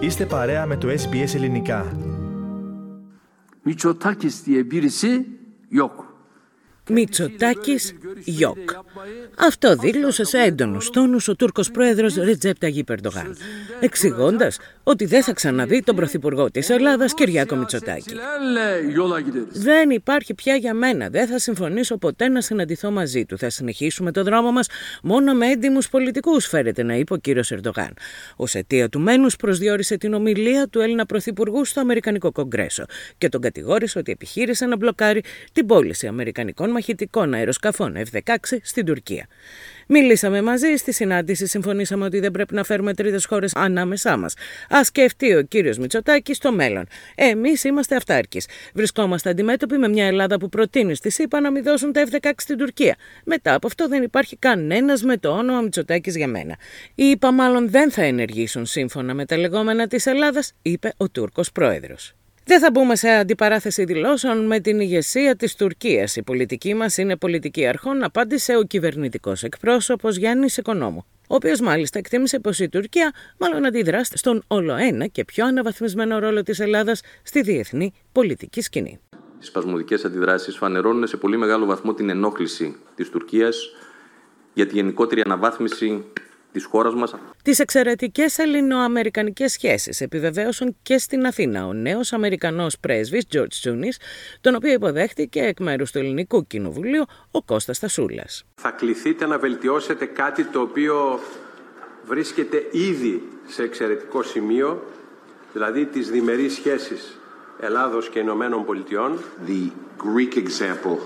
Είστε παρέα με το SBS Ελληνικά. Μητσοτάκης diye birisi yok. Μητσοτάκης Γιώκ. Αυτό δήλωσε σε έντονους τόνους ο Τούρκος πρόεδρος Ρετζέπτα Περντογάν, εξηγώντας ότι δεν θα ξαναδεί τον πρωθυπουργό της Ελλάδας Κυριάκο Μητσοτάκη. Δεν υπάρχει πια για μένα. Δεν θα συμφωνήσω ποτέ να συναντηθώ μαζί του. Θα συνεχίσουμε το δρόμο μας μόνο με έντιμους πολιτικούς, φέρεται να είπε ο κύριος Ερντογάν. Ω αιτία του μένους προσδιορίσε την ομιλία του Έλληνα Πρωθυπουργού στο Αμερικανικό Κογκρέσο και τον κατηγόρησε ότι επιχείρησε να μπλοκάρει την πώληση Αμερικανικών μαχητικών αεροσκαφών F-16 στην Τουρκία. Μιλήσαμε μαζί στη συνάντηση, συμφωνήσαμε ότι δεν πρέπει να φέρουμε τρίτες χώρες ανάμεσά μας. Α σκεφτεί ο κύριος Μητσοτάκης στο μέλλον. Εμείς είμαστε αυτάρκης. Βρισκόμαστε αντιμέτωποι με μια Ελλάδα που προτείνει στη ΣΥΠΑ να μην δώσουν τα F-16 στην Τουρκία. Μετά από αυτό δεν υπάρχει κανένας με το όνομα Μητσοτάκης για μένα. Οι ΙΠΑ μάλλον δεν θα ενεργήσουν σύμφωνα με τα λεγόμενα της Ελλάδας, είπε ο Τούρκος πρόεδρος. Δεν θα μπούμε σε αντιπαράθεση δηλώσεων με την ηγεσία της Τουρκίας. Η πολιτική μας είναι πολιτική αρχών, απάντησε ο κυβερνητικός εκπρόσωπος Γιάννης Οικονόμου. Ο οποίος μάλιστα εκτίμησε πως η Τουρκία μάλλον αντιδρά στον όλο ένα και πιο αναβαθμισμένο ρόλο της Ελλάδας στη διεθνή πολιτική σκηνή. Οι σπασμωδικές αντιδράσεις φανερώνουν σε πολύ μεγάλο βαθμό την ενόχληση της Τουρκίας για τη γενικότερη αναβάθμιση της χώρας μας. Τις εξαιρετικές ελληνοαμερικανικές σχέσεις επιβεβαίωσαν και στην Αθήνα ο νέος Αμερικανός πρέσβης George Τσούνης, τον οποίο υποδέχτηκε εκ μέρους του Ελληνικού Κοινοβουλίου ο Κώστας Τασούλας. Θα κληθείτε να βελτιώσετε κάτι το οποίο βρίσκεται ήδη σε εξαιρετικό σημείο, δηλαδή τις διμερείς σχέσεις Ελλάδος και Ηνωμένων Πολιτειών. The Greek example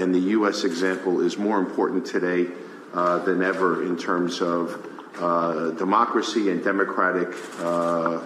and the US example is more important today uh, than ever in terms of uh, democracy and democratic uh,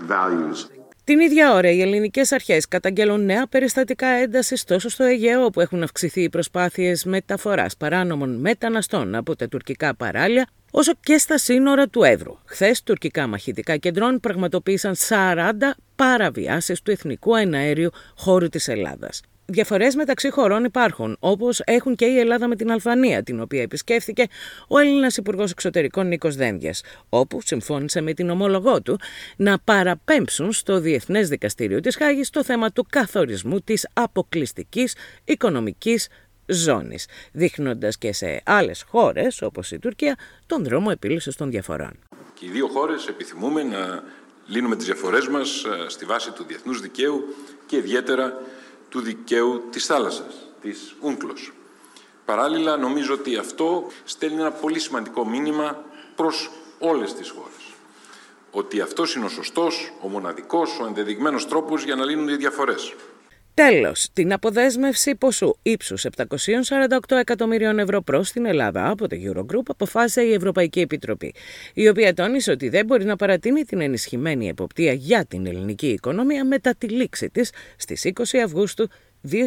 values. Την ίδια ώρα, οι ελληνικές αρχές καταγγέλουν νέα περιστατικά έντασης τόσο στο Αιγαίο, όπου έχουν αυξηθεί οι προσπάθειες μεταφοράς παράνομων μεταναστών από τα τουρκικά παράλια, όσο και στα σύνορα του Εύρου. Χθες, τουρκικά μαχητικά κεντρών πραγματοποίησαν 40 παραβιάσεις του εθνικού εναέριου χώρου της Ελλάδας. Διαφορές μεταξύ χωρών υπάρχουν, όπως έχουν και η Ελλάδα με την Αλβανία, την οποία επισκέφθηκε ο Έλληνας Υπουργός Εξωτερικών Νίκος Δένδιας, όπου συμφώνησε με την ομολογό του να παραπέμψουν στο Διεθνές Δικαστήριο της Χάγης το θέμα του καθορισμού της αποκλειστικής οικονομικής ζώνης, δείχνοντας και σε άλλες χώρες, όπως η Τουρκία, τον δρόμο επίλυσης των διαφορών. Και οι δύο χώρες επιθυμούμε να λύνουμε τις διαφορές μας ε, στη βάση του διεθνούς δικαίου και ιδιαίτερα του δικαίου της θάλασσας, της UNCLOS. Παράλληλα, νομίζω ότι αυτό στέλνει ένα πολύ σημαντικό μήνυμα προς όλες τις χώρες. Ότι αυτός είναι ο σωστός, ο μοναδικός, ο ενδεδειγμένος τρόπος για να λύνουν οι διαφορές. Τέλος, την αποδέσμευση ποσού ύψους 748 εκατομμύριων ευρώ προς την Ελλάδα από το Eurogroup αποφάσισε η Ευρωπαϊκή Επιτροπή, η οποία τόνισε ότι δεν μπορεί να παρατείνει την ενισχυμένη εποπτεία για την ελληνική οικονομία μετά τη λήξη της στις 20 Αυγούστου 2022.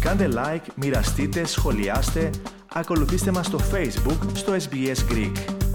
Κάντε like, μοιραστείτε, σχολιάστε, ακολουθήστε μας στο Facebook στο SBS Greek.